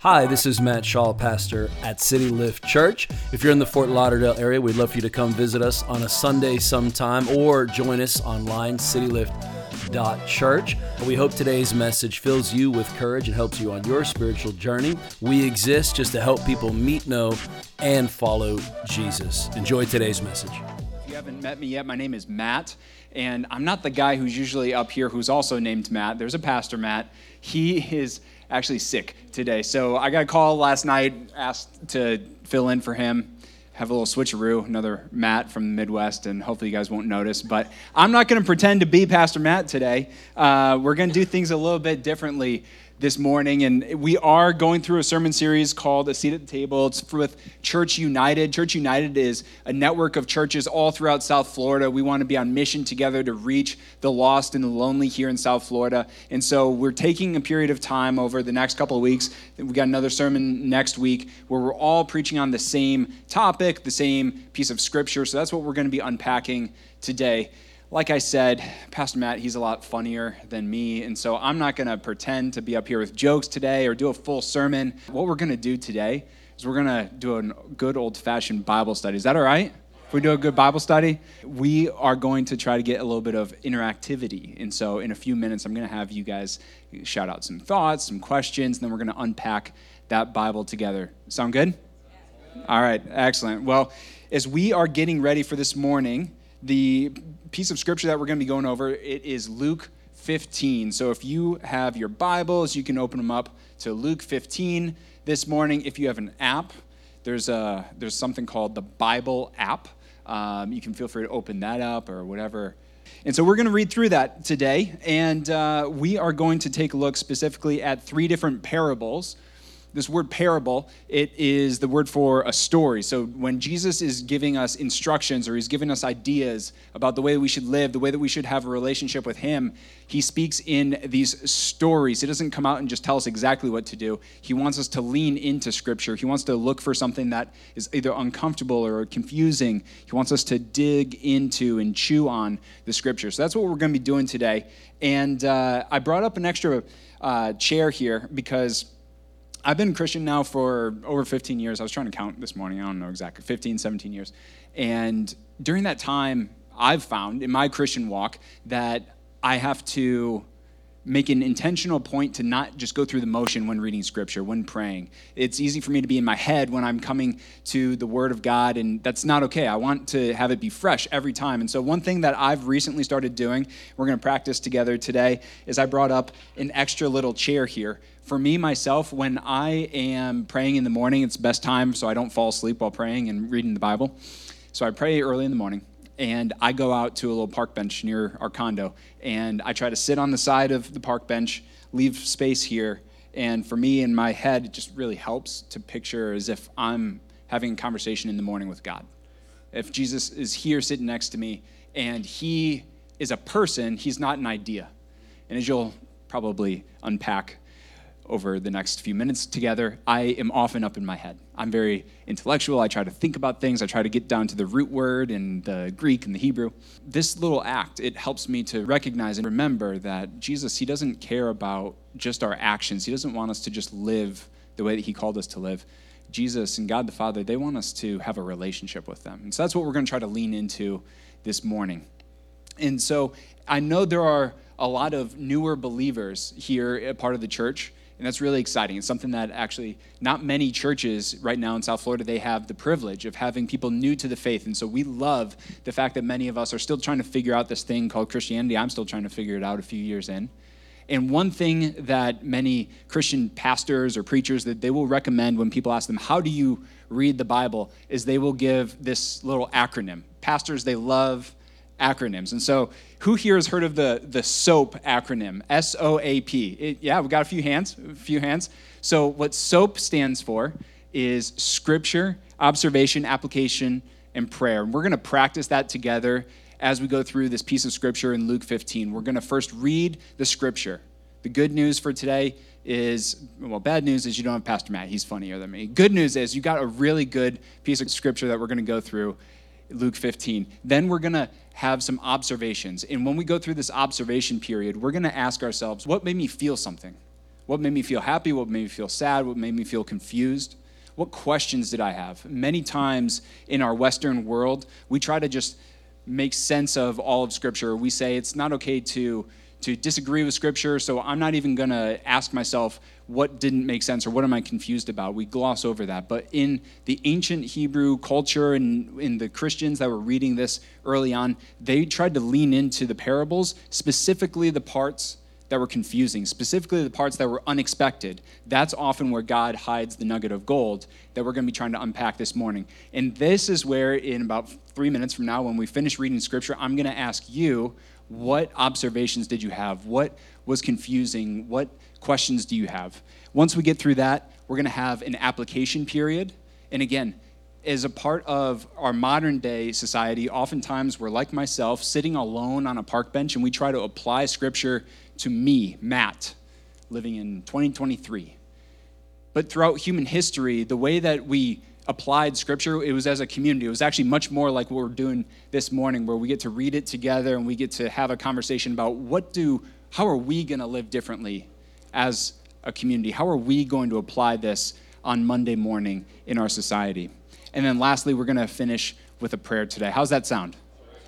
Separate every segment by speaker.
Speaker 1: Hi, this is Matt Shaw, pastor at City Lift Church. If you're in the Fort Lauderdale area, we'd love for you to come visit us on a Sunday sometime or join us online, citylift.church. We hope today's message fills you with courage and helps you on your spiritual journey. We exist just to help people meet, know, and follow Jesus. Enjoy today's message.
Speaker 2: If you haven't met me yet, my name is Matt, and I'm not the guy who's usually up here who's also named Matt. There's a pastor, Matt. He is actually sick today. So I got a call last night, asked to fill in for him. Have a little switcheroo, another Matt from the Midwest, and hopefully you guys won't notice. But I'm not going to pretend to be Pastor Matt today. Uh, we're going to do things a little bit differently this morning, and we are going through a sermon series called A Seat at the Table. It's with Church United. Church United is a network of churches all throughout South Florida. We want to be on mission together to reach the lost and the lonely here in South Florida. And so we're taking a period of time over the next couple of weeks. We got another sermon next week where we're all preaching on the same topic, the same piece of scripture. So that's what we're going to be unpacking today like I said, Pastor Matt, he's a lot funnier than me. And so I'm not going to pretend to be up here with jokes today or do a full sermon. What we're going to do today is we're going to do a good old fashioned Bible study. Is that all right? If we do a good Bible study, we are going to try to get a little bit of interactivity. And so in a few minutes, I'm going to have you guys shout out some thoughts, some questions, and then we're going to unpack that Bible together. Sound good? All right, excellent. Well, as we are getting ready for this morning, the piece of scripture that we're going to be going over it is Luke 15. So if you have your Bibles, you can open them up to Luke 15 this morning. If you have an app, there's a there's something called the Bible app. Um, you can feel free to open that up or whatever. And so we're going to read through that today, and uh, we are going to take a look specifically at three different parables this word parable, it is the word for a story. So when Jesus is giving us instructions or he's giving us ideas about the way that we should live, the way that we should have a relationship with him, he speaks in these stories. He doesn't come out and just tell us exactly what to do. He wants us to lean into scripture. He wants to look for something that is either uncomfortable or confusing. He wants us to dig into and chew on the scripture. So that's what we're going to be doing today. And uh, I brought up an extra uh, chair here because I've been Christian now for over 15 years. I was trying to count this morning. I don't know exactly, 15, 17 years. And during that time, I've found in my Christian walk that I have to make an intentional point to not just go through the motion when reading scripture, when praying. It's easy for me to be in my head when I'm coming to the word of God, and that's not okay. I want to have it be fresh every time. And so, one thing that I've recently started doing, we're going to practice together today, is I brought up an extra little chair here. For me, myself, when I am praying in the morning, it's the best time so I don't fall asleep while praying and reading the Bible. So I pray early in the morning and I go out to a little park bench near our condo, and I try to sit on the side of the park bench, leave space here, and for me in my head, it just really helps to picture as if I'm having a conversation in the morning with God. If Jesus is here sitting next to me, and he is a person, he's not an idea. And as you'll probably unpack over the next few minutes together, I am often up in my head. I'm very intellectual. I try to think about things. I try to get down to the root word in the Greek and the Hebrew. This little act, it helps me to recognize and remember that Jesus, he doesn't care about just our actions. He doesn't want us to just live the way that he called us to live. Jesus and God the Father, they want us to have a relationship with them. And so that's what we're going to try to lean into this morning. And so I know there are a lot of newer believers here a part of the church and that's really exciting. It's something that actually not many churches right now in South Florida they have the privilege of having people new to the faith. And so we love the fact that many of us are still trying to figure out this thing called Christianity. I'm still trying to figure it out a few years in. And one thing that many Christian pastors or preachers that they will recommend when people ask them, "How do you read the Bible?" is they will give this little acronym. Pastors they love acronyms. And so, who here has heard of the, the SOAP acronym? S O A P. Yeah, we've got a few hands, a few hands. So, what SOAP stands for is Scripture, Observation, Application, and Prayer. And we're going to practice that together as we go through this piece of Scripture in Luke 15. We're going to first read the Scripture. The good news for today is well, bad news is you don't have Pastor Matt. He's funnier than me. Good news is you got a really good piece of Scripture that we're going to go through Luke 15. Then we're going to have some observations. And when we go through this observation period, we're going to ask ourselves, what made me feel something? What made me feel happy? What made me feel sad? What made me feel confused? What questions did I have? Many times in our Western world, we try to just make sense of all of Scripture. We say it's not okay to, to disagree with Scripture, so I'm not even going to ask myself what didn't make sense or what am I confused about. We gloss over that. But in the ancient Hebrew culture and in the Christians that were reading this early on, they tried to lean into the parables, specifically the parts that were confusing, specifically the parts that were unexpected. That's often where God hides the nugget of gold that we're going to be trying to unpack this morning. And this is where, in about three minutes from now, when we finish reading scripture, I'm going to ask you what observations did you have? What was confusing? What questions do you have? Once we get through that, we're going to have an application period. And again, as a part of our modern day society, oftentimes we're like myself, sitting alone on a park bench, and we try to apply scripture to me, Matt, living in 2023. But throughout human history, the way that we applied scripture, it was as a community. It was actually much more like what we're doing this morning, where we get to read it together and we get to have a conversation about what do, how are we going to live differently as a community? How are we going to apply this on Monday morning in our society? And then lastly, we're going to finish with a prayer today. How's that sound?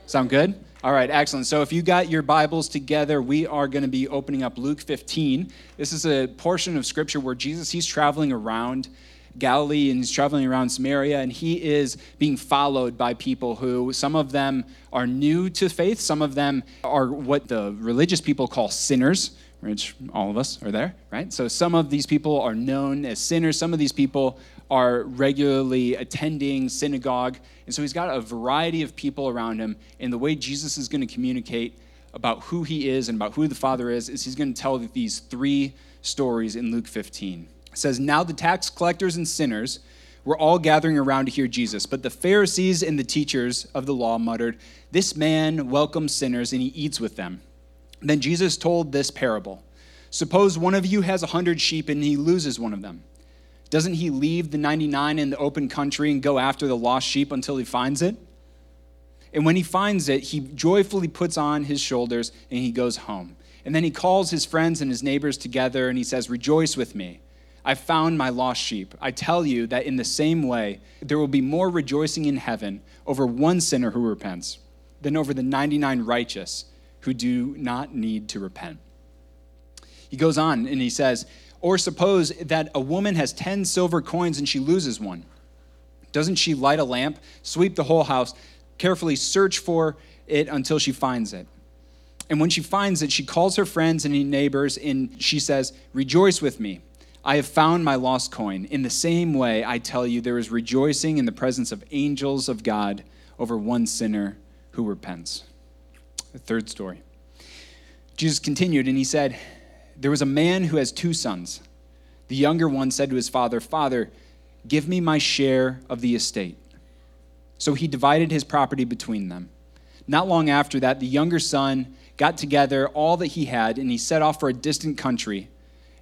Speaker 2: Sound good? All right, excellent. So if you got your Bibles together, we are going to be opening up Luke 15. This is a portion of scripture where Jesus, he's traveling around Galilee and he's traveling around Samaria and he is being followed by people who some of them are new to faith, some of them are what the religious people call sinners, which all of us are there, right? So some of these people are known as sinners, some of these people are regularly attending synagogue. And so he's got a variety of people around him. And the way Jesus is going to communicate about who he is and about who the Father is, is he's going to tell these three stories in Luke 15. It says, Now the tax collectors and sinners were all gathering around to hear Jesus. But the Pharisees and the teachers of the law muttered, This man welcomes sinners and he eats with them. Then Jesus told this parable Suppose one of you has a hundred sheep and he loses one of them. Doesn't he leave the 99 in the open country and go after the lost sheep until he finds it? And when he finds it, he joyfully puts on his shoulders and he goes home. And then he calls his friends and his neighbors together and he says, Rejoice with me. I found my lost sheep. I tell you that in the same way, there will be more rejoicing in heaven over one sinner who repents than over the 99 righteous who do not need to repent. He goes on and he says, or suppose that a woman has 10 silver coins and she loses one. Doesn't she light a lamp, sweep the whole house, carefully search for it until she finds it? And when she finds it, she calls her friends and neighbors and she says, Rejoice with me. I have found my lost coin. In the same way, I tell you, there is rejoicing in the presence of angels of God over one sinner who repents. The third story. Jesus continued and he said, there was a man who has two sons. The younger one said to his father, Father, give me my share of the estate. So he divided his property between them. Not long after that, the younger son got together all that he had and he set off for a distant country.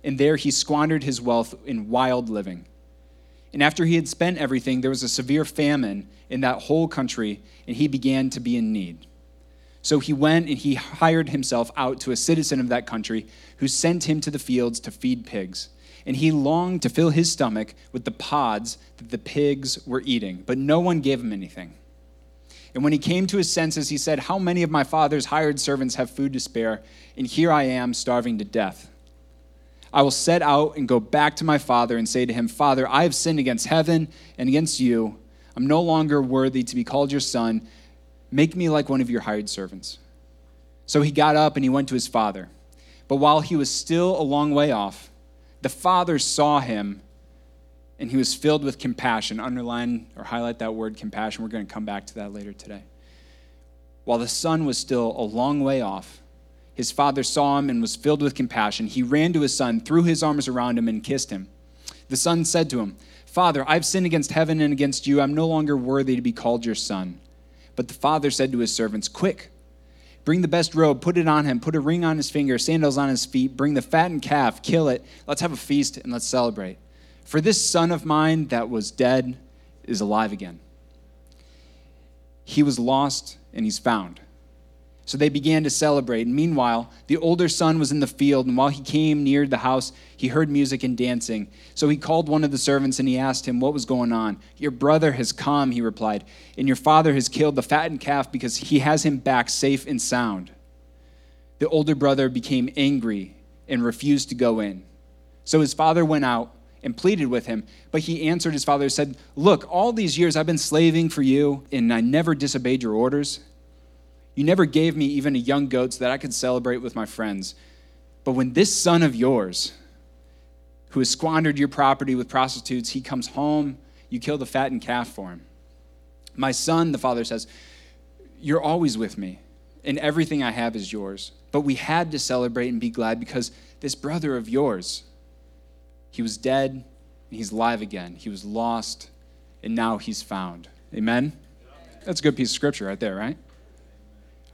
Speaker 2: And there he squandered his wealth in wild living. And after he had spent everything, there was a severe famine in that whole country, and he began to be in need. So he went and he hired himself out to a citizen of that country who sent him to the fields to feed pigs. And he longed to fill his stomach with the pods that the pigs were eating, but no one gave him anything. And when he came to his senses, he said, How many of my father's hired servants have food to spare? And here I am starving to death. I will set out and go back to my father and say to him, Father, I have sinned against heaven and against you. I'm no longer worthy to be called your son. Make me like one of your hired servants. So he got up and he went to his father. But while he was still a long way off, the father saw him and he was filled with compassion. Underline or highlight that word compassion. We're going to come back to that later today. While the son was still a long way off, his father saw him and was filled with compassion. He ran to his son, threw his arms around him, and kissed him. The son said to him, Father, I've sinned against heaven and against you. I'm no longer worthy to be called your son. But the father said to his servants, Quick, bring the best robe, put it on him, put a ring on his finger, sandals on his feet, bring the fattened calf, kill it. Let's have a feast and let's celebrate. For this son of mine that was dead is alive again. He was lost and he's found. So they began to celebrate. And meanwhile, the older son was in the field, and while he came near the house, he heard music and dancing. So he called one of the servants and he asked him what was going on. Your brother has come, he replied, and your father has killed the fattened calf because he has him back safe and sound. The older brother became angry and refused to go in. So his father went out and pleaded with him. But he answered his father said, Look, all these years I've been slaving for you, and I never disobeyed your orders. You never gave me even a young goat so that I could celebrate with my friends. But when this son of yours, who has squandered your property with prostitutes, he comes home, you kill the fattened calf for him. My son, the father says, You're always with me, and everything I have is yours. But we had to celebrate and be glad because this brother of yours, he was dead, and he's alive again. He was lost, and now he's found. Amen? That's a good piece of scripture right there, right?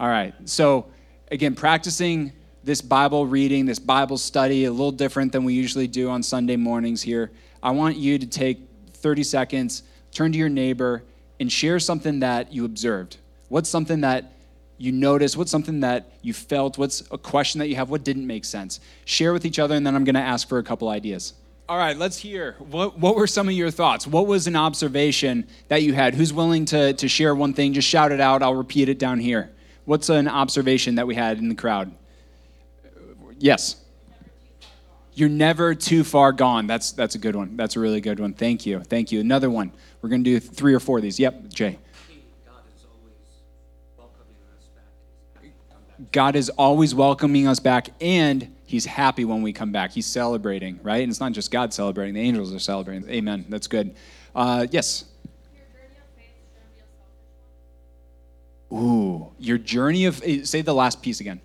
Speaker 2: All right. So, again, practicing this Bible reading, this Bible study, a little different than we usually do on Sunday mornings here. I want you to take 30 seconds, turn to your neighbor, and share something that you observed. What's something that you noticed? What's something that you felt? What's a question that you have? What didn't make sense? Share with each other, and then I'm going to ask for a couple ideas. All right, let's hear. What, what were some of your thoughts? What was an observation that you had? Who's willing to, to share one thing? Just shout it out. I'll repeat it down here. What's an observation that we had in the crowd? Yes. You're never too far gone. That's that's a good one. That's a really good one. Thank you. Thank you. Another one. We're going to do three or four of these. Yep, Jay. God is always welcoming us back, and He's happy when we come back. He's celebrating, right? And it's not just God celebrating; the angels are celebrating. Amen. That's good. Uh, yes. Ooh, your journey of eh, say the last piece again.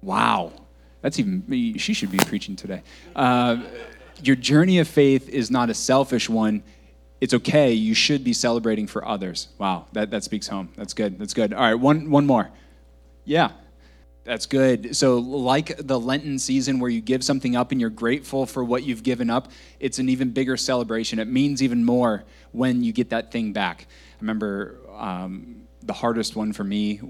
Speaker 2: Wow, that's even she should be preaching today. Uh, your journey of faith is not a selfish one. It's okay. You should be celebrating for others. Wow, that, that speaks home. That's good. That's good. All right, one one more. Yeah. That's good. So, like the Lenten season where you give something up and you're grateful for what you've given up, it's an even bigger celebration. It means even more when you get that thing back. I remember um, the hardest one for me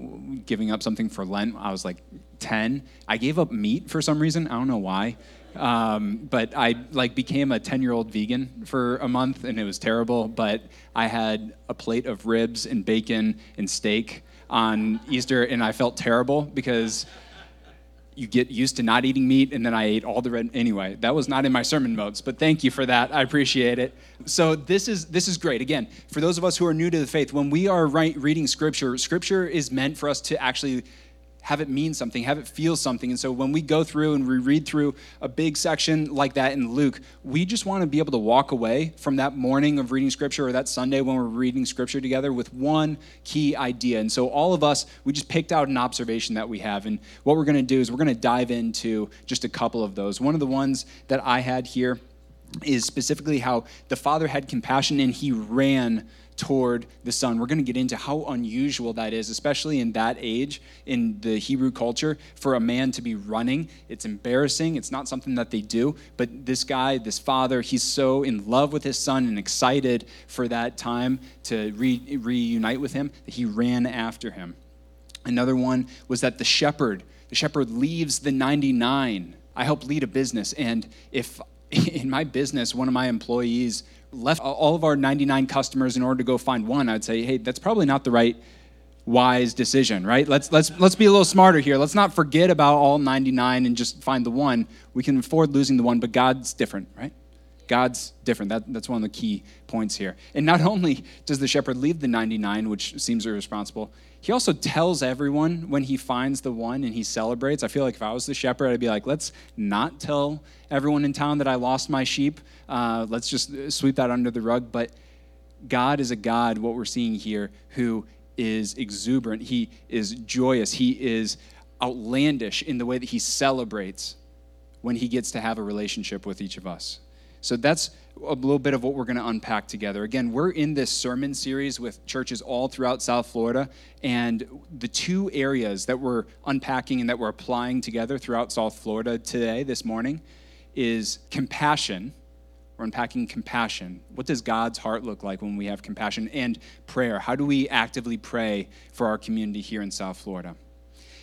Speaker 2: giving up something for Lent. I was like 10. I gave up meat for some reason. I don't know why. Um, but I like became a 10 year old vegan for a month and it was terrible. But I had a plate of ribs and bacon and steak on Easter, and I felt terrible because you get used to not eating meat, and then I ate all the red. Anyway, that was not in my sermon notes, but thank you for that. I appreciate it. So this is this is great. Again, for those of us who are new to the faith, when we are right, reading Scripture, Scripture is meant for us to actually have it mean something, have it feel something. And so when we go through and we read through a big section like that in Luke, we just want to be able to walk away from that morning of reading scripture or that Sunday when we're reading scripture together with one key idea. And so all of us, we just picked out an observation that we have. And what we're going to do is we're going to dive into just a couple of those. One of the ones that I had here is specifically how the father had compassion and he ran toward the son. We're going to get into how unusual that is, especially in that age in the Hebrew culture, for a man to be running. It's embarrassing. It's not something that they do. But this guy, this father, he's so in love with his son and excited for that time to re- reunite with him that he ran after him. Another one was that the shepherd, the shepherd leaves the 99. I help lead a business, and if in my business, one of my employees left all of our 99 customers in order to go find one, I'd say, hey, that's probably not the right wise decision, right? Let's let's let's be a little smarter here. Let's not forget about all 99 and just find the one. We can afford losing the one, but God's different, right? God's different. That, that's one of the key points here. And not only does the shepherd leave the 99, which seems irresponsible, he also tells everyone when he finds the one and he celebrates. I feel like if I was the shepherd, I'd be like, let's not tell everyone in town that I lost my sheep. Uh, let's just sweep that under the rug. But God is a God, what we're seeing here, who is exuberant. He is joyous. He is outlandish in the way that he celebrates when he gets to have a relationship with each of us. So that's a little bit of what we're going to unpack together. Again, we're in this sermon series with churches all throughout South Florida, and the two areas that we're unpacking and that we're applying together throughout South Florida today, this morning, is compassion We're unpacking compassion. What does God's heart look like when we have compassion? And prayer. How do we actively pray for our community here in South Florida?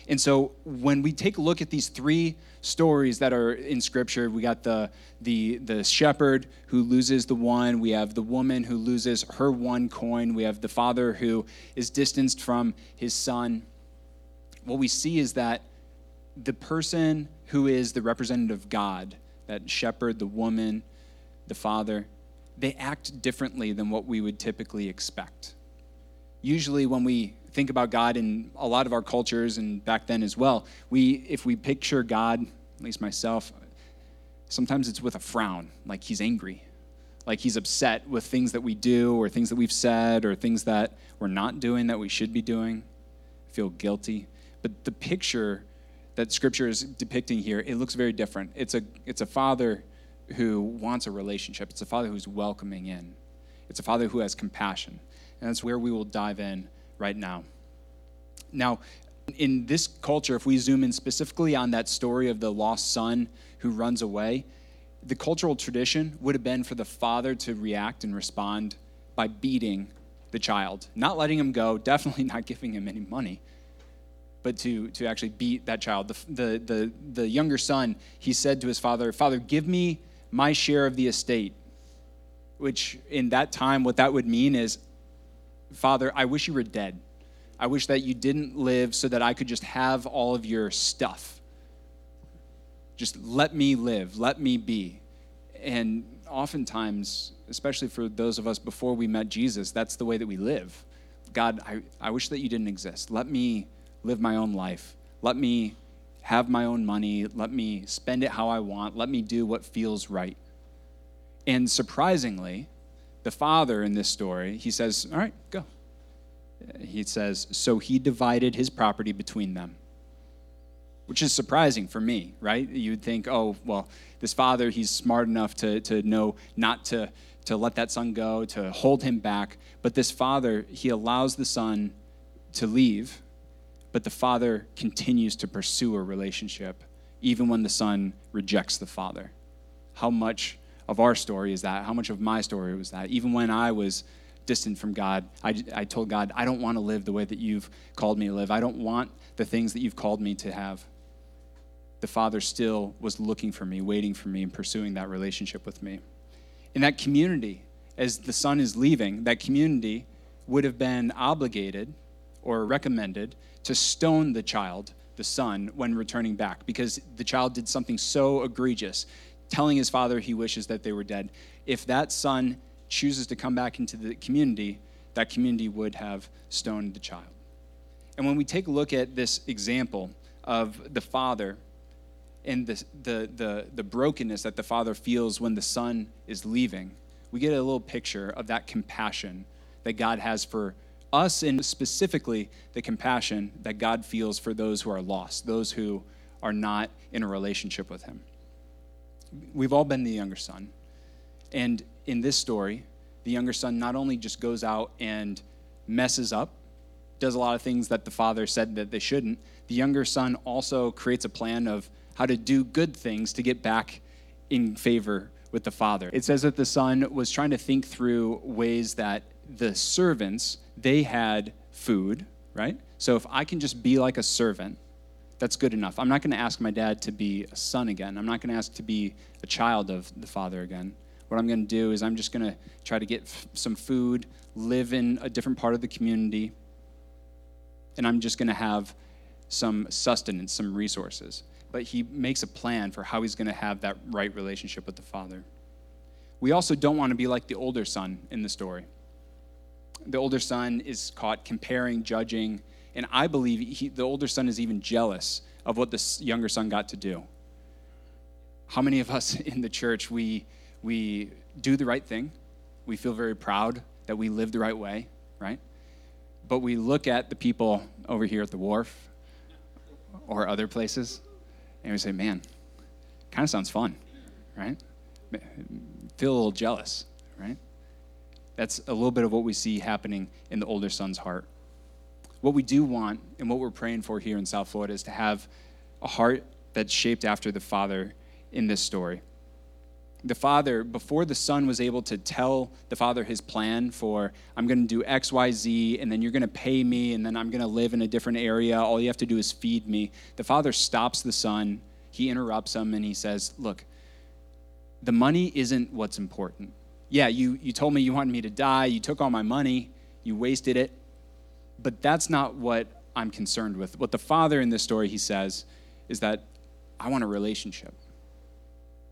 Speaker 2: And so when we take a look at these three stories that are in scripture, we got the the the shepherd who loses the one, we have the woman who loses her one coin, we have the father who is distanced from his son. What we see is that the person who is the representative of God, that shepherd, the woman, the father, they act differently than what we would typically expect. Usually when we think about God in a lot of our cultures and back then as well, we if we picture God, at least myself, sometimes it's with a frown, like he's angry, like he's upset with things that we do or things that we've said or things that we're not doing that we should be doing, feel guilty. But the picture that scripture is depicting here, it looks very different. It's a it's a father who wants a relationship. It's a father who's welcoming in. It's a father who has compassion. And that's where we will dive in right now. Now, in this culture, if we zoom in specifically on that story of the lost son who runs away, the cultural tradition would have been for the father to react and respond by beating the child, not letting him go, definitely not giving him any money, but to, to actually beat that child. The, the, the, the younger son, he said to his father, Father, give me my share of the estate. Which in that time, what that would mean is, Father, I wish you were dead. I wish that you didn't live so that I could just have all of your stuff. Just let me live, let me be. And oftentimes, especially for those of us before we met Jesus, that's the way that we live. God, I, I wish that you didn't exist. Let me live my own life. Let me have my own money. Let me spend it how I want. Let me do what feels right. And surprisingly, the father in this story, he says, All right, go he says, So he divided his property between them. Which is surprising for me, right? You'd think, oh, well, this father, he's smart enough to, to know not to, to let that son go, to hold him back. But this father, he allows the son to leave, but the father continues to pursue a relationship, even when the son rejects the father. How much of our story is that? How much of my story was that? Even when I was distant from God. I, I told God, I don't want to live the way that you've called me to live. I don't want the things that you've called me to have. The Father still was looking for me, waiting for me, and pursuing that relationship with me. In that community, as the son is leaving, that community would have been obligated or recommended to stone the child, the son, when returning back because the child did something so egregious, telling his father he wishes that they were dead. If that son chooses to come back into the community, that community would have stoned the child. And when we take a look at this example of the father and the, the, the, the, brokenness that the father feels when the son is leaving, we get a little picture of that compassion that God has for us, and specifically the compassion that God feels for those who are lost, those who are not in a relationship with Him. We've all been the younger son. And in this story, the younger son not only just goes out and messes up, does a lot of things that the father said that they shouldn't, the younger son also creates a plan of how to do good things to get back in favor with the father. It says that the son was trying to think through ways that the servants, they had food, right? So if I can just be like a servant, that's good enough. I'm not going to ask my dad to be a son again. I'm not going to ask to be a child of the father again what I'm going to do is I'm just going to try to get f- some food, live in a different part of the community, and I'm just going to have some sustenance, some resources. But he makes a plan for how he's going to have that right relationship with the Father. We also don't want to be like the older son in the story. The older son is caught comparing, judging, and I believe he, the older son is even jealous of what the younger son got to do. How many of us in the church, we we do the right thing. We feel very proud that we live the right way, right? But we look at the people over here at the wharf or other places and we say, man, kind of sounds fun, right? Feel a little jealous, right? That's a little bit of what we see happening in the older son's heart. What we do want and what we're praying for here in South Florida is to have a heart that's shaped after the Father in this story the father, before the son was able to tell the father his plan for, I'm going to do X, Y, Z, and then you're going to pay me, and then I'm going to live in a different area. All you have to do is feed me. The father stops the son, he interrupts him, and he says, Look, the money isn't what's important. Yeah, you, you told me you wanted me to die, you took all my money, you wasted it, but that's not what I'm concerned with. What the father in this story, he says, is that I want a relationship.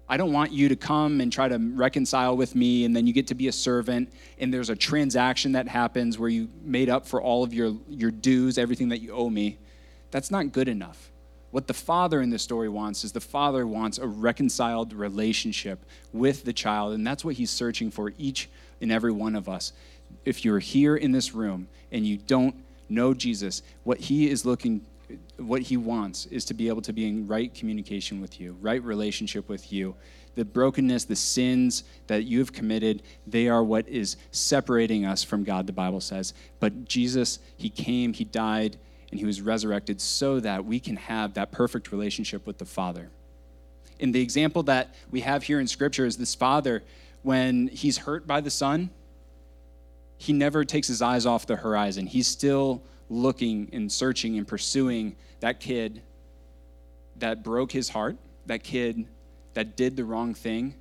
Speaker 2: I don't want you to come and try to reconcile with me, and then you get to be a servant, and there's a transaction that happens where you made up for all of your, your dues, everything that you owe me. That's not good enough. What the father in this story wants is the father wants a reconciled relationship with the child, and that's what he's searching for each and every one of us. If you're here in this room and you don't know Jesus, what he is looking what he wants is to be able to be in right communication with you, right relationship with you. The brokenness, the sins that you have committed, they are what is separating us from God, the Bible says. But Jesus, he came, he died, and he was resurrected so that we can have that perfect relationship with the Father. And the example that we have here in Scripture is this father, when he's hurt by the son, he never takes his eyes off the horizon. He's still looking and searching and pursuing that kid that broke his heart, that kid that did the wrong thing.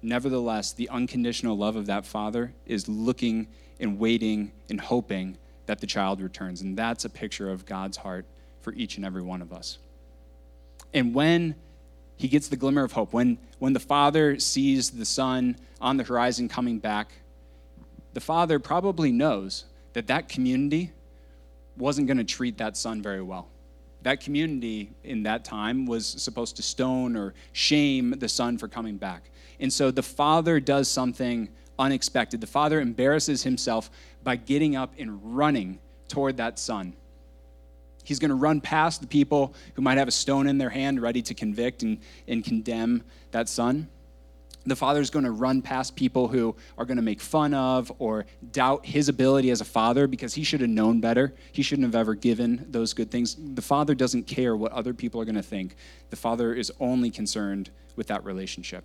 Speaker 2: Nevertheless, the unconditional love of that father is looking and waiting and hoping that the child returns. And that's a picture of God's heart for each and every one of us. And when he gets the glimmer of hope, when, when the father sees the son on the horizon coming back, the father probably knows that that community wasn't going to treat that son very well. That community in that time was supposed to stone or shame the son for coming back. And so the father does something unexpected. The father embarrasses himself by getting up and running toward that son. He's going to run past the people who might have a stone in their hand ready to convict and, and condemn that son the father is going to run past people who are going to make fun of or doubt his ability as a father because he should have known better. He shouldn't have ever given those good things. The father doesn't care what other people are going to think. The father is only concerned with that relationship,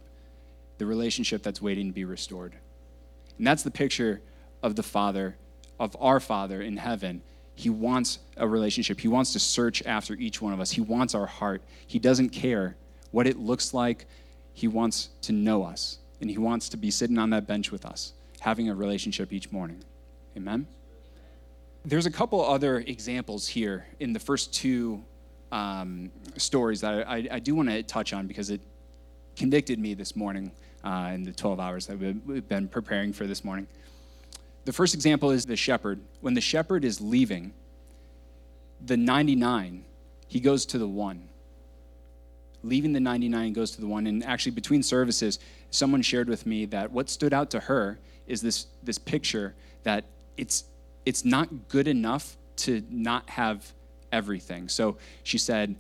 Speaker 2: the relationship that's waiting to be restored. And that's the picture of the father, of our father in heaven. He wants a relationship. He wants to search after each one of us. He wants our heart. He doesn't care what it looks like he wants to know us, and He wants to be sitting on that bench with us, having a relationship each morning. Amen? There's a couple other examples here in the first two um, stories that I, I do want to touch on because it convicted me this morning uh, in the 12 hours that we've been preparing for this morning. The first example is the shepherd. When the shepherd is leaving, the 99, he goes to the one leaving the 99 goes to the one. And actually, between services, someone shared with me that what stood out to her is this, this picture that it's, it's not good enough to not have everything. So she said,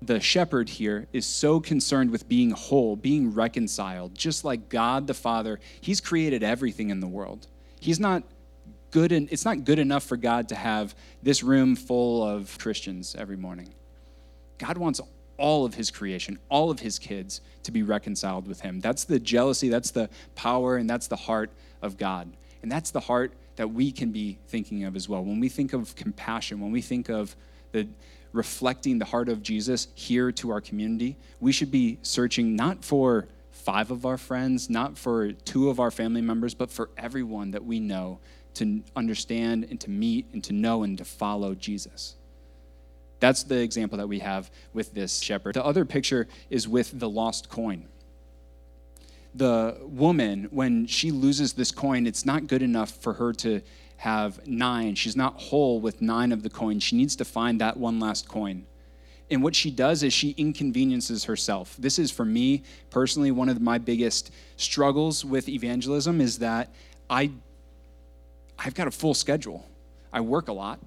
Speaker 2: the shepherd here is so concerned with being whole, being reconciled, just like God the Father. He's created everything in the world. He's not good and it's not good enough for God to have this room full of Christians every morning. God wants all of his creation, all of his kids to be reconciled with him. That's the jealousy, that's the power, and that's the heart of God. And that's the heart that we can be thinking of as well. When we think of compassion, when we think of the reflecting the heart of Jesus here to our community, we should be searching not for five of our friends, not for two of our family members, but for everyone that we know to understand and to meet and to know and to follow Jesus. That's the example that we have with this shepherd. The other picture is with the lost coin. The woman, when she loses this coin, it's not good enough for her to have nine. She's not whole with nine of the coins. She needs to find that one last coin. And what she does is she inconveniences herself. This is, for me personally, one of my biggest struggles with evangelism is that I, I've got a full schedule. I work a lot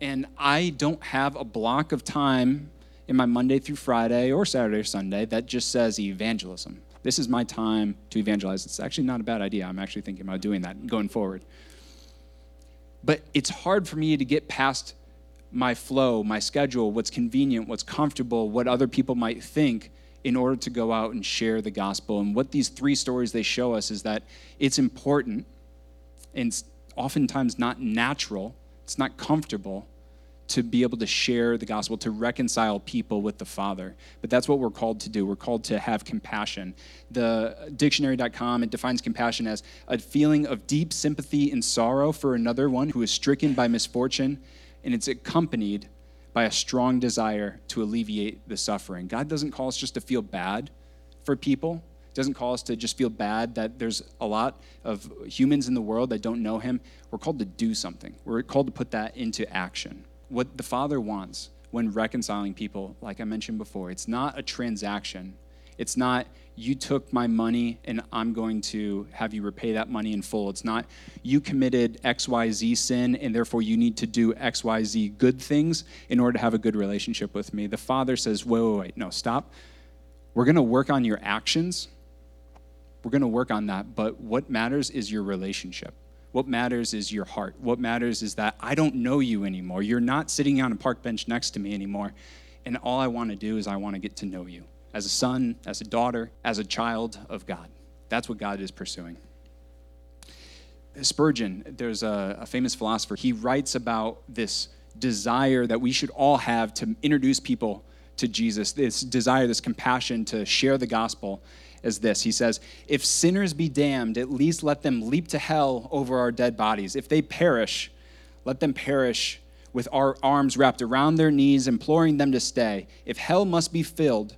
Speaker 2: and I don't have a block of time in my Monday through Friday or Saturday or Sunday that just says evangelism. This is my time to evangelize. It's actually not a bad idea. I'm actually thinking about doing that going forward. But it's hard for me to get past my flow, my schedule, what's convenient, what's comfortable, what other people might think, in order to go out and share the gospel. And what these three stories they show us is that it's important and oftentimes not natural, it's not comfortable to be able to share the gospel, to reconcile people with the Father. But that's what we're called to do. We're called to have compassion. The dictionary.com it defines compassion as a feeling of deep sympathy and sorrow for another one who is stricken by misfortune, and it's accompanied by a strong desire to alleviate the suffering. God doesn't call us just to feel bad for people. Doesn't call us to just feel bad that there's a lot of humans in the world that don't know him. We're called to do something. We're called to put that into action what the Father wants when reconciling people, like I mentioned before, it's not a transaction. It's not you took my money and I'm going to have you repay that money in full. It's not you committed XYZ sin and therefore you need to do XYZ good things in order to have a good relationship with me. The Father says, wait, wait, wait, no, stop. We're going to work on your actions. We're going to work on that, but what matters is your relationship. What matters is your heart. What matters is that I don't know you anymore. You're not sitting on a park bench next to me anymore. And all I want to do is I want to get to know you as a son, as a daughter, as a child of God. That's what God is pursuing. Spurgeon, there's a, a famous philosopher, he writes about this desire that we should all have to introduce people to Jesus, this desire, this compassion to share the gospel is this He says, If sinners be damned, at least let them leap to hell over our dead bodies. If they perish, let them perish with our arms wrapped around their knees, imploring them to stay. If hell must be filled,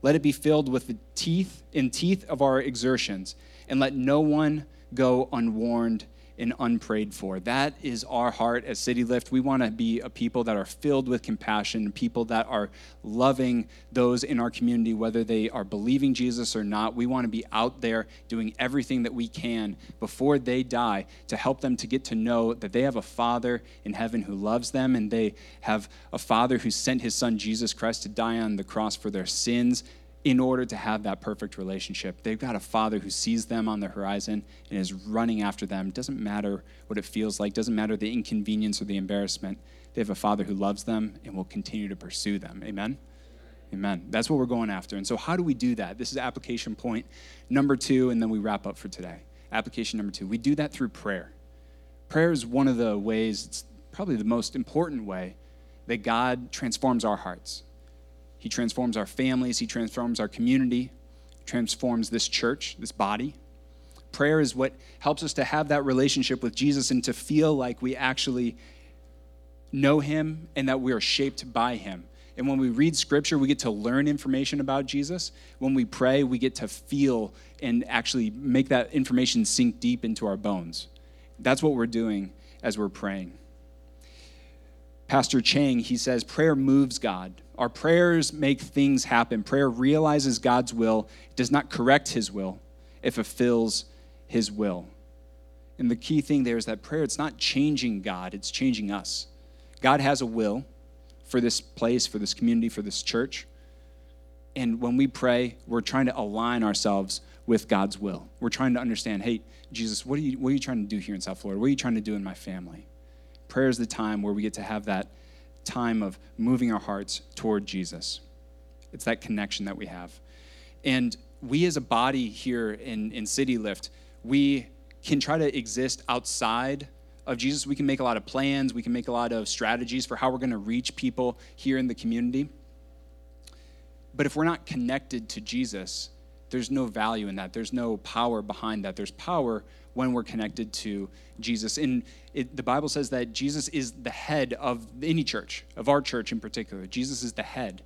Speaker 2: let it be filled with the teeth in teeth of our exertions, and let no one go unwarned and unprayed for. That is our heart at City Lift. We want to be a people that are filled with compassion, people that are loving those in our community, whether they are believing Jesus or not. We want to be out there doing everything that we can before they die to help them to get to know that they have a Father in heaven who loves them and they have a Father who sent his Son Jesus Christ to die on the cross for their sins in order to have that perfect relationship. They've got a father who sees them on the horizon and is running after them. Doesn't matter what it feels like, doesn't matter the inconvenience or the embarrassment. They have a father who loves them and will continue to pursue them. Amen? Amen. That's what we're going after. And so, how do we do that? This is application point number two, and then we wrap up for today. Application number two we do that through prayer. Prayer is one of the ways, it's probably the most important way that God transforms our hearts he transforms our families, He transforms our community, transforms this church, this body. Prayer is what helps us to have that relationship with Jesus and to feel like we actually know Him and that we are shaped by Him. And when we read scripture, we get to learn information about Jesus. When we pray, we get to feel and actually make that information sink deep into our bones. That's what we're doing as we're praying. Pastor Chang, he says, prayer moves God. Our prayers make things happen. Prayer realizes God's will, it does not correct his will, it fulfills his will. And the key thing there is that prayer, it's not changing God, it's changing us. God has a will for this place, for this community, for this church. And when we pray, we're trying to align ourselves with God's will. We're trying to understand, hey, Jesus, what are you, what are you trying to do here in South Florida? What are you trying to do in my family? Prayer is the time where we get to have that time of moving our hearts toward Jesus. It's that connection that we have. And we as a body here in, in City Lift, we can try to exist outside of Jesus. We can make a lot of plans, we can make a lot of strategies for how we're going to reach people here in the community. But if we're not connected to Jesus, there's no value in that. There's no power behind that. There's power when we're connected to Jesus. And it, the Bible says that Jesus is the head of any church, of our church in particular. Jesus is the head.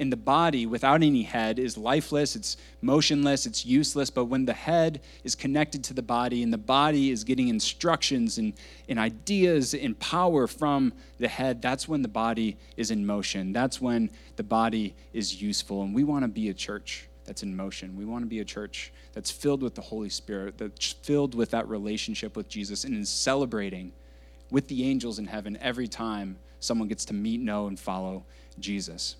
Speaker 2: And the body, without any head, is lifeless, it's motionless, it's useless. But when the head is connected to the body and the body is getting instructions and, and ideas and power from the head, that's when the body is in motion. That's when the body is useful. And we want to be a church that's in motion. We want to be a church that's filled with the Holy Spirit, that's filled with that relationship with Jesus, and is celebrating with the angels in heaven every time someone gets to meet, know, and follow Jesus.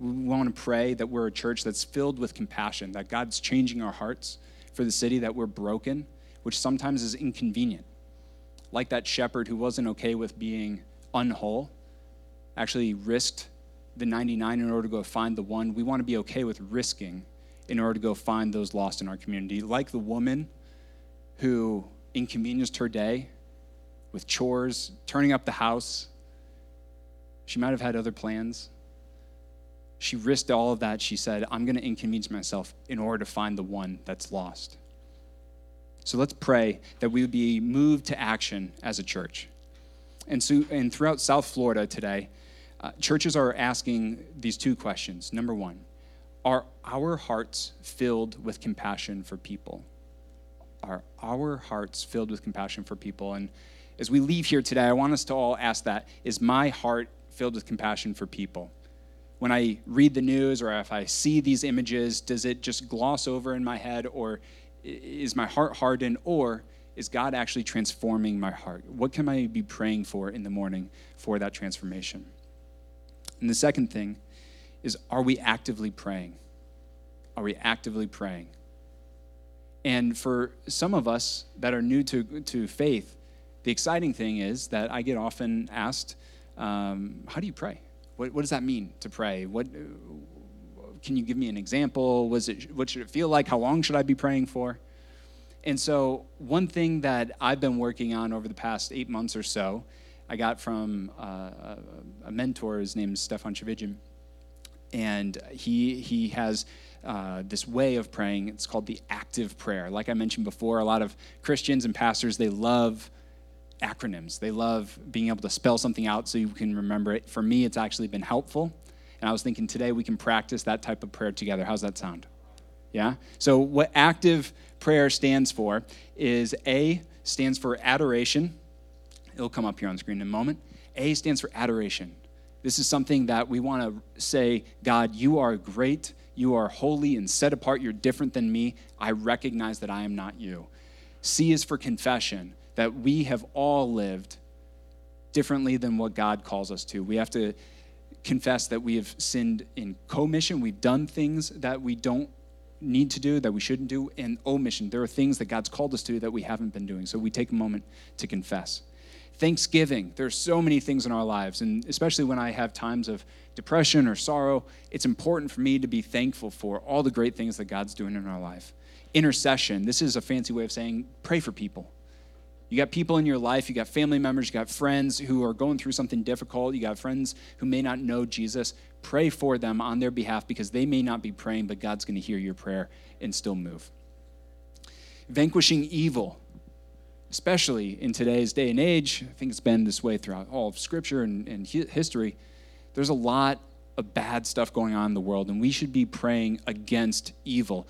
Speaker 2: We want to pray that we're a church that's filled with compassion, that God's changing our hearts for the city, that we're broken, which sometimes is inconvenient. Like that shepherd who wasn't okay with being unwhole, actually risked the 99 in order to go find the one. We want to be okay with risking in order to go find those lost in our community. Like the woman who inconvenienced her day with chores, turning up the house. She might have had other plans. She risked all of that. She said, I'm going to inconvenience myself in order to find the one that's lost. So let's pray that we would be moved to action as a church. And, so, and throughout South Florida today, uh, churches are asking these two questions. Number one, are our hearts filled with compassion for people? Are our hearts filled with compassion for people? And as we leave here today, I want us to all ask that Is my heart filled with compassion for people? When I read the news or if I see these images, does it just gloss over in my head or is my heart hardened or is God actually transforming my heart? What can I be praying for in the morning for that transformation? And the second thing is are we actively praying? Are we actively praying? And for some of us that are new to, to faith, the exciting thing is that I get often asked, um, How do you pray? What, what, does that mean to pray? What, can you give me an example? Was it, what should it feel like? How long should I be praying for? And so, one thing that I've been working on over the past eight months or so, I got from uh, a mentor. His name is Stefan Chivijin, and he he has uh, this way of praying. It's called the active prayer. Like I mentioned before, a lot of Christians and pastors they love acronyms. They love being able to spell something out so you can remember it. For me, it's actually been helpful. And I was thinking today we can practice that type of prayer together. How's that sound? Yeah? So, what active prayer stands for is A stands for adoration. It'll come up here on the screen in a moment. A stands for adoration. This is something that we want to say, God, you are great. You are holy and set apart. You're different than me. I recognize that I am not you. C is for confession, that we have all lived differently than what God calls us to. We have to confess that we have sinned in commission. We've done things that we don't need to do, that we shouldn't do, and omission. There are things that God's called us to that we haven't been doing. So we take a moment to confess. Thanksgiving. There's so many things in our lives, and especially when I have times of depression or sorrow, it's important for me to be thankful for all the great things that God's doing in our life. Intercession. This is a fancy way of saying pray for people. You got people in your life, you got family members, you got friends who are going through something difficult, you got friends who may not know Jesus. Pray for them on their behalf because they may not be praying, but God's going to hear your prayer and still move. Vanquishing evil, especially in today's day and age, I think it's been this way throughout all of Scripture and, and history. There's a lot of bad stuff going on in the world, and we should be praying against evil.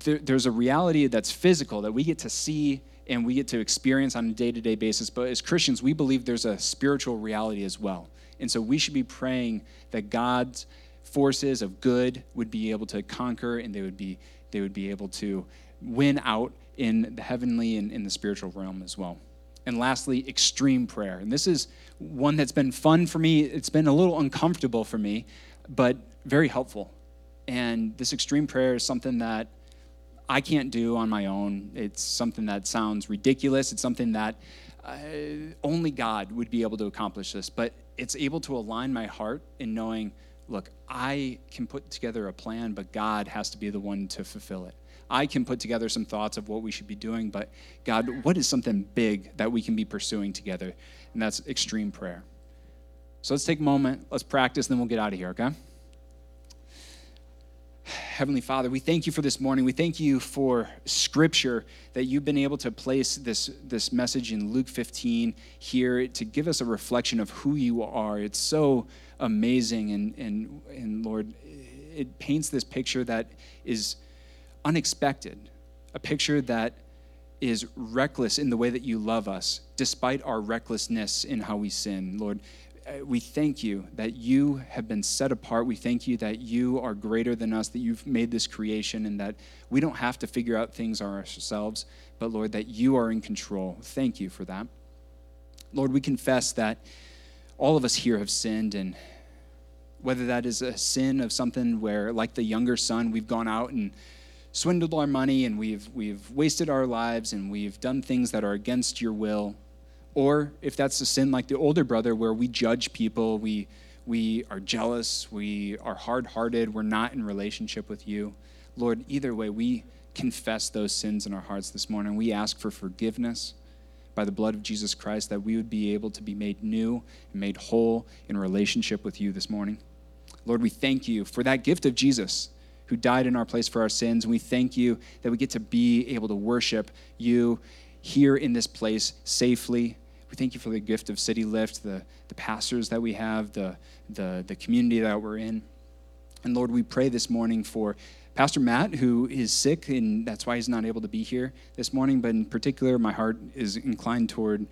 Speaker 2: There, there's a reality that's physical that we get to see and we get to experience on a day to day basis. But as Christians, we believe there's a spiritual reality as well. And so we should be praying that God's forces of good would be able to conquer and they would be, they would be able to win out in the heavenly and in the spiritual realm as well. And lastly, extreme prayer. And this is one that's been fun for me. It's been a little uncomfortable for me, but very helpful. And this extreme prayer is something that I can't do on my own. It's something that sounds ridiculous. It's something that uh, only God would be able to accomplish this. But it's able to align my heart in knowing, look, I can put together a plan, but God has to be the one to fulfill it. I can put together some thoughts of what we should be doing, but God, what is something big that we can be pursuing together? And that's extreme prayer. So let's take a moment, let's practice, then we'll get out of here, okay? Heavenly Father, we thank you for this morning. We thank you for scripture that you've been able to place this, this message in Luke 15 here to give us a reflection of who you are. It's so amazing. And, and, and Lord, it paints this picture that is unexpected, a picture that is reckless in the way that you love us, despite our recklessness in how we sin. Lord, uh, we thank you that you have been set apart. We thank you that you are greater than us, that you've made this creation, and that we don't have to figure out things ourselves, but Lord, that you are in control. Thank you for that. Lord, we confess that all of us here have sinned, and whether that is a sin of something where, like the younger son, we've gone out and swindled our money and we've, we've wasted our lives and we've done things that are against your will or if that's a sin like the older brother where we judge people, we, we are jealous, we are hard hearted, we're not in relationship with you. Lord, either way, we confess those sins in our hearts this morning. We ask for forgiveness by the blood of Jesus Christ that we would be able to be made new and made whole in relationship with you this morning. Lord, we thank you for that gift of Jesus who died in our place for our sins. We thank you that we get to be able to worship you here in this place safely. We thank you for the gift of City Lift, the, the pastors that we have, the, the, the community that we're in. And Lord, we pray this morning for Pastor Matt, who is sick, and that's why he's not able to be here this morning. But in particular, my heart is inclined toward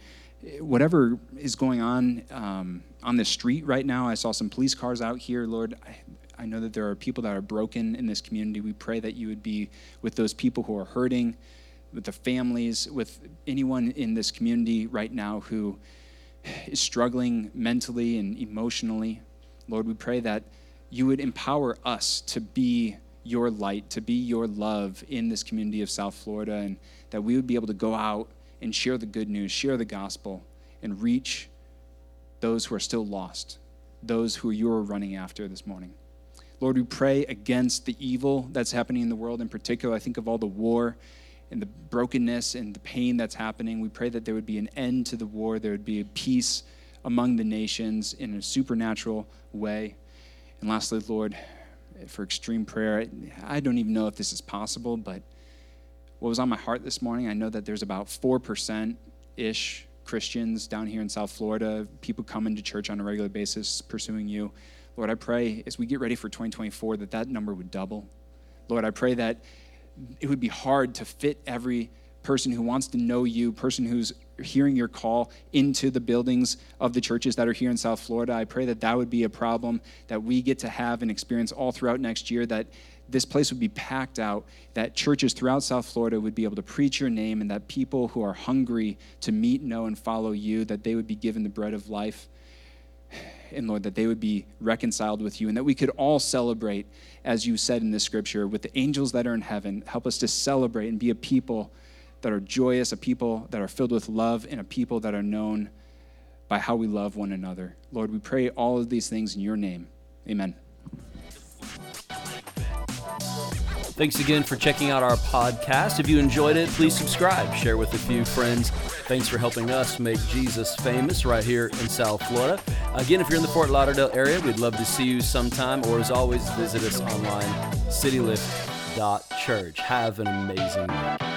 Speaker 2: whatever is going on um, on the street right now. I saw some police cars out here. Lord, I, I know that there are people that are broken in this community. We pray that you would be with those people who are hurting, with the families, with anyone in this community right now who is struggling mentally and emotionally. Lord, we pray that you would empower us to be your light, to be your love in this community of South Florida, and that we would be able to go out and share the good news, share the gospel, and reach those who are still lost, those who you're running after this morning. Lord, we pray against the evil that's happening in the world. In particular, I think of all the war and the brokenness and the pain that's happening. We pray that there would be an end to the war, there would be a peace among the nations in a supernatural way. And lastly, Lord, for extreme prayer. I don't even know if this is possible, but what was on my heart this morning, I know that there's about 4% ish Christians down here in South Florida, people coming to church on a regular basis, pursuing you. Lord, I pray as we get ready for 2024 that that number would double. Lord, I pray that it would be hard to fit every person who wants to know you, person who's hearing your call into the buildings of the churches that are here in South Florida. I pray that that would be a problem that we get to have and experience all throughout next year, that this place would be packed out, that churches throughout South Florida would be able to preach your name, and that people who are hungry to meet, know, and follow you, that they would be given the bread of life. And Lord, that they would be reconciled with you, and that we could all celebrate, as you said in this scripture, with the angels that are in heaven. Help us to celebrate and be a people that are joyous, a people that are filled with love, and a people that are known by how we love one another. Lord, we pray all of these things in your name. Amen.
Speaker 1: Thanks again for checking out our podcast. If you enjoyed it, please subscribe, share with a few friends. Thanks for helping us make Jesus famous right here in South Florida. Again, if you're in the Fort Lauderdale area, we'd love to see you sometime, or as always, visit us online, citylift.church. Have an amazing week.